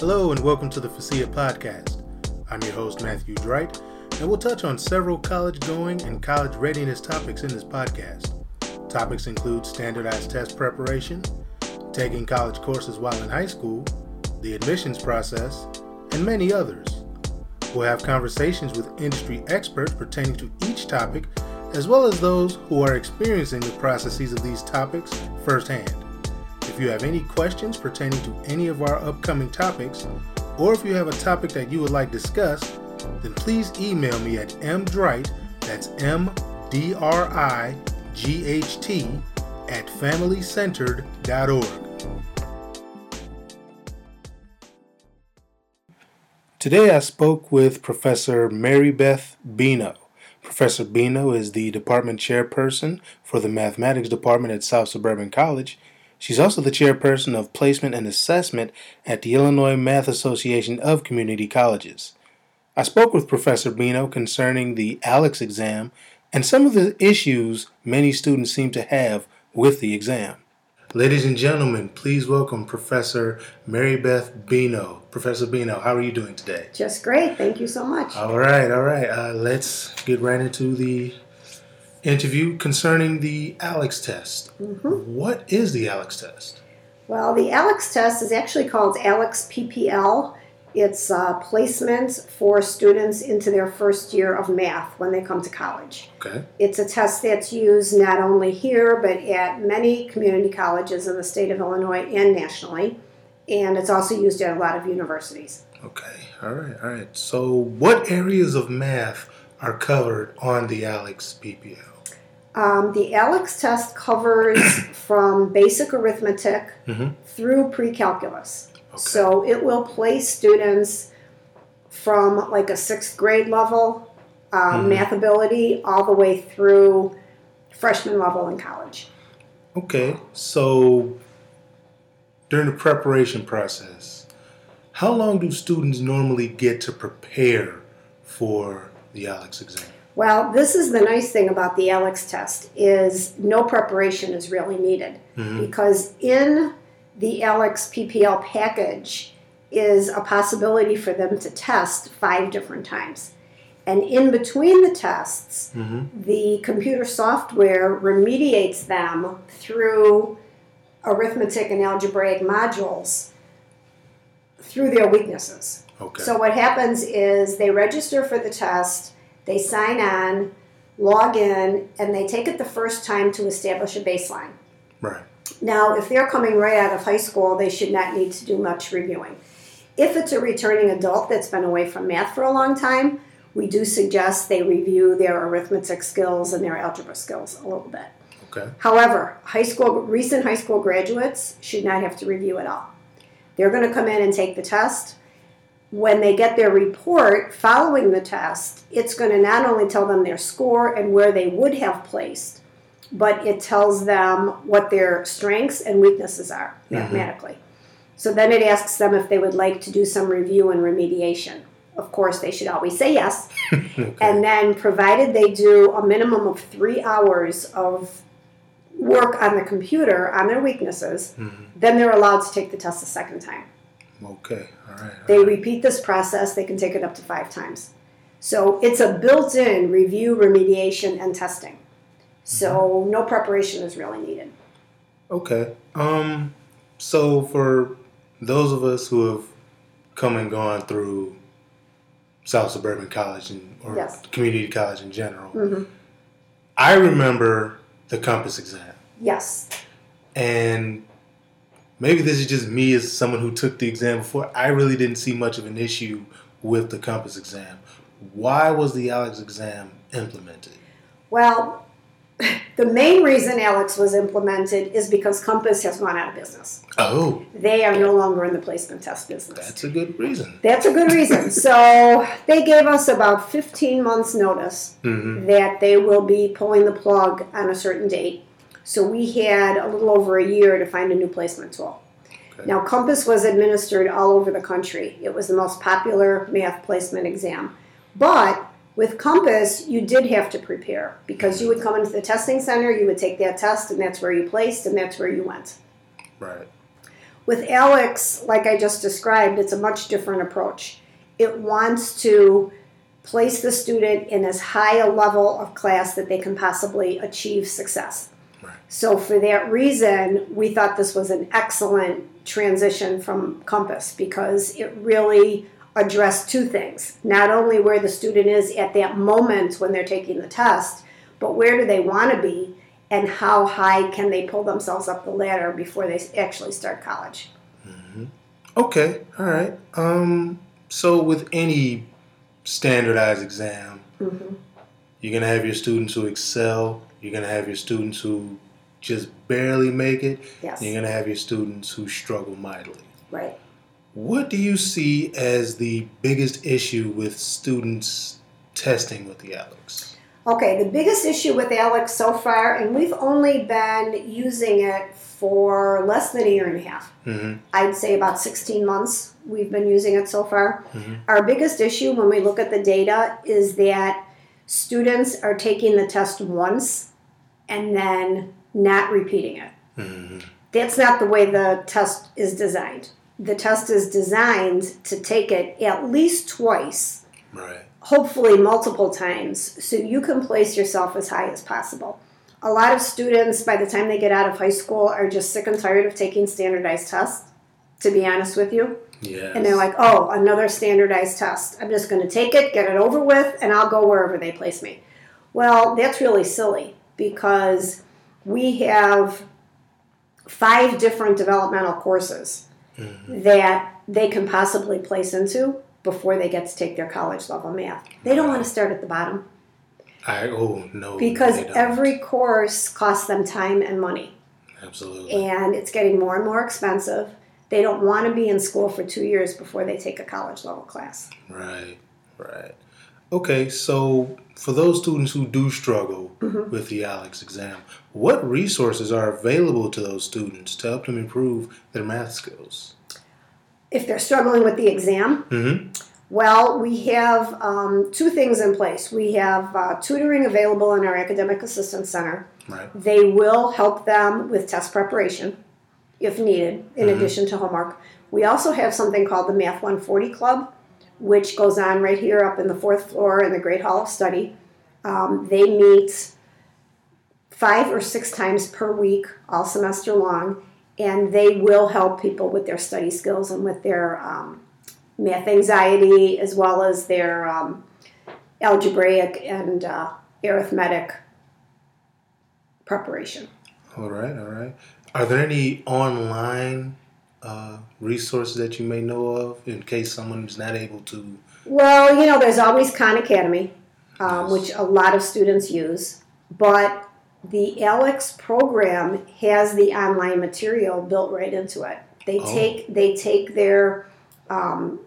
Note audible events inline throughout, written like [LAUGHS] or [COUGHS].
Hello and welcome to the FASIA podcast. I'm your host, Matthew Dright, and we'll touch on several college going and college readiness topics in this podcast. Topics include standardized test preparation, taking college courses while in high school, the admissions process, and many others. We'll have conversations with industry experts pertaining to each topic, as well as those who are experiencing the processes of these topics firsthand. If you have any questions pertaining to any of our upcoming topics, or if you have a topic that you would like discussed, then please email me at mdright, that's M-D-R-I-G-H-T, at familycentered.org. Today I spoke with Professor Mary Beth Bino. Professor Bino is the department chairperson for the mathematics department at South Suburban College. She's also the chairperson of placement and assessment at the Illinois Math Association of Community Colleges. I spoke with Professor Bino concerning the ALEKS exam and some of the issues many students seem to have with the exam. Ladies and gentlemen, please welcome Professor Mary Beth Bino. Professor Bino, how are you doing today? Just great. Thank you so much. All right, all right. Uh, let's get right into the interview concerning the ALEKS test. Mm-hmm. What is the ALEKS test? Well, the ALEKS test is actually called ALEKS PPL. It's a placement for students into their first year of math when they come to college. Okay. It's a test that's used not only here, but at many community colleges in the state of Illinois and nationally. And it's also used at a lot of universities. Okay. All right. All right. So, what areas of math are covered on the ALEKS PPL? Um, the ALEKS test covers [COUGHS] from basic arithmetic Mhm. through pre-calculus. Okay. So it will place students from like a sixth grade level um, Mhm. math ability all the way through freshman level in college. Okay. So, during the preparation process, how long do students normally get to prepare for the ALEKS exam? Well, this is the nice thing about the ALEKS test is no preparation is really needed Mhm. because in the ALEKS PPL package is a possibility for them to test five different times. And in between the tests, Mhm. the computer software remediates them through arithmetic and algebraic modules through their weaknesses. Okay. So what happens is they register for the test, they sign on, log in, and they take it the first time to establish a baseline. right. Now, if they're coming right out of high school, they should not need to do much reviewing. If it's a returning adult that's been away from math for a long time, we do suggest they review their arithmetic skills and their algebra skills a little bit. Okay. However, high school recent high school graduates should not have to review at all. They're going to come in and take the test. When they get their report following the test, it's going to not only tell them their score and where they would have placed, but it tells them what their strengths and weaknesses are Mhm. mathematically. So then it asks them if they would like to do some review and remediation. Of course, they should always say yes. [LAUGHS] okay. And then, provided they do a minimum of three hours of work on the computer on their weaknesses, Mhm. then they're allowed to take the test a second time. Okay. All right. all They right. repeat this process, they can take it up to five times. So it's a built in review, remediation, and testing. So no preparation is really needed. Okay. Um. So for those of us who have come and gone through South Suburban College and or Yes. community college in general, hmm I remember the Compass exam, Yes. and maybe this is just me as someone who took the exam before. I really didn't see much of an issue with the Compass exam. Why was the ALEKS exam implemented? Well, [LAUGHS] the main reason ALEKS was implemented is because Compass has gone out of business. Oh, They are no longer in the placement test business. that's a good reason. That's a good reason. [LAUGHS] so they gave us about 15 months' notice hmm that they will be pulling the plug on a certain date. So we had a little over a year to find a new placement tool. Okay. Now, Compass was administered all over the country. It was the most popular math placement exam. But with Compass, you did have to prepare because you would come into the testing center, you would take that test, and that's where you placed, and that's where you went. Right. With ALEKS, like I just described, it's a much different approach. It wants to place the student in as high a level of class that they can possibly achieve success. So, for that reason, we thought this was an excellent transition from Compass because it really addressed two things not only where the student is at that moment when they're taking the test, but where do they want to be and how high can they pull themselves up the ladder before they actually start college. Okay, all right. Um, so with any standardized exam, hmm you're gonna have your students who excel. You're gonna have your students who just barely make it. Yes, You're gonna have your students who struggle mightily. right. What do you see as the biggest issue with students testing with the ALEKS? Okay, the biggest issue with ALEKS so far, and we've only been using it for less than a year and a half. Mm-hmm. I'd say about 16 months we've been using it so far. Mhm. Our biggest issue when we look at the data is that students are taking the test once and then not repeating it. Mm-hmm. That's not the way the test is designed. The test is designed to take it at least twice, Right. hopefully multiple times, so you can place yourself as high as possible. A lot of students, by the time they get out of high school, are just sick and tired of taking standardized tests, to be honest with you. Yes. And they're like, oh, another standardized test. I'm just going to take it, get it over with, and I'll go wherever they place me. Well, that's really silly because we have five different developmental courses Mhm. that they can possibly place into before they get to take their college level math. They don't want to start at the bottom I oh no. because every course costs them time and money absolutely. and it's getting more and more expensive. They don't want to be in school for two years before they take a college level class. Right, right. Okay, so for those students who do struggle Mhm. with the ALEKS exam, what resources are available to those students to help them improve their math skills? If they're struggling with the exam, Mm-hmm. well, we have um, two things in place. We have uh, tutoring available in our Academic Assistance Center. Right. They will help them with test preparation if needed, in Mhm. addition to homework. We also have something called the Math 140 Club, which goes on right here up in the fourth floor in the Great Hall of Study. Um, they meet five or six times per week, all semester long, and they will help people with their study skills and with their um, math anxiety as well as their um, algebraic and uh, arithmetic preparation. All right, all right. Are there any online uh, resources that you may know of in case someone is not able to? Well, you know, there's always Khan Academy, um, Yes. which a lot of students use, but the ALEKS program has the online material built right into it. They Oh. take they take their um,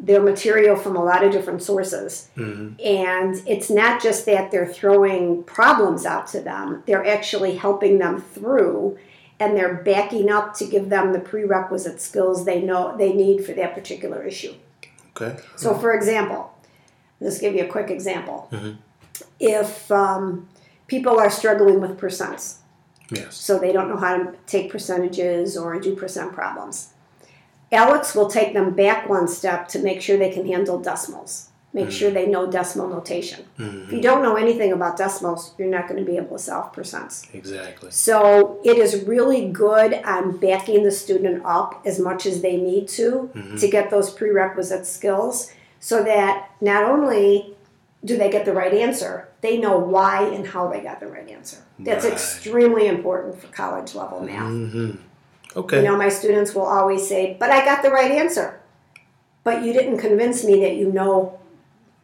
their material from a lot of different sources, Mm-hmm. and it's not just that they're throwing problems out to them; they're actually helping them through, and they're backing up to give them the prerequisite skills they know they need for that particular issue. Okay. So, for example, I'll just give you a quick example. Mhm. If um, people are struggling with percents, Yes. so they don't know how to take percentages or do percent problems, ALEKS will take them back one step to make sure they can handle decimals, make sure they know decimal notation. If Mm-hmm. you don't know anything about decimals, you're not going to be able to solve percents. Exactly. So it is really good on backing the student up as much as they need to Mhm. to get those prerequisite skills so that not only do they get the right answer, they know why and how they got the right answer. That's Right. extremely important for college level math. Mm-hmm. Okay. You know, my students will always say, But I got the right answer. But you didn't convince me that you know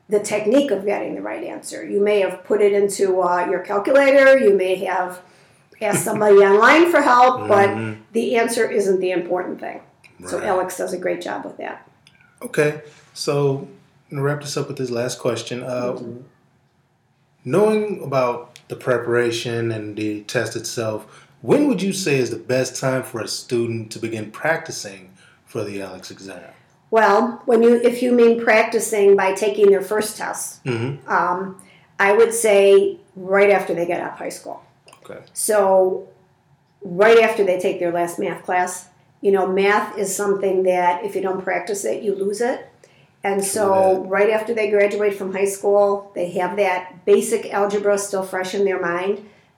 the technique of getting the right answer. You may have put it into uh, your calculator, you may have asked somebody [LAUGHS] online for help, but Mhm. the answer isn't the important thing. So ALEKS does a great job with that. Okay, so I'm gonna wrap this up with this last question. Uh, knowing about the preparation and the test itself, when would you say is the best time for a student to begin practicing for the ALEKS exam? Well, when you if you mean practicing by taking their first test, Mm-hmm. um, I would say right after they get out of high school. Okay. So, right after they take their last math class, You know, math is something that if you don't practice it, you lose it. And so, right after they graduate from high school, they have that basic algebra still fresh in their mind.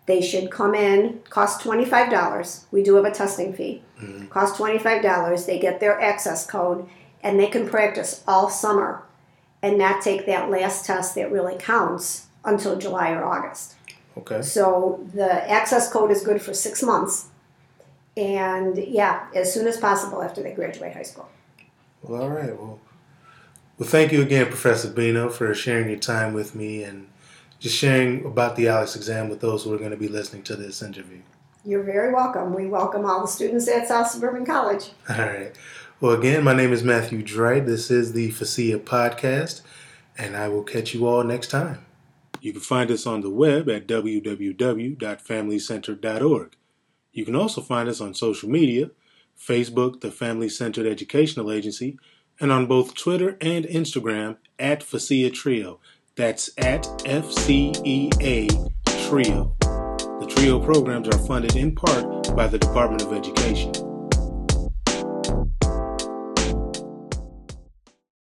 They should come in, cost $25. We do have a testing fee. Mm-hmm. Cost $25. They get their access code and they can practice all summer and not take that last test that really counts until July or August. Okay. So the access code is good for six months. And yeah, as soon as possible after they graduate high school. Well, all right. Well, well, thank you again, Professor Bino, for sharing your time with me and just sharing about the ALEKS exam with those who are going to be listening to this interview. You're very welcome. We welcome all the students at South Suburban College. All right. Well, again, my name is Matthew Dright. This is the Facia podcast, and I will catch you all next time. You can find us on the web at www.familycentered.org. You can also find us on social media Facebook, the Family Centered Educational Agency, and on both Twitter and Instagram at Facia Trio. That's at F C E A Trio. The Trio programs are funded in part by the Department of Education.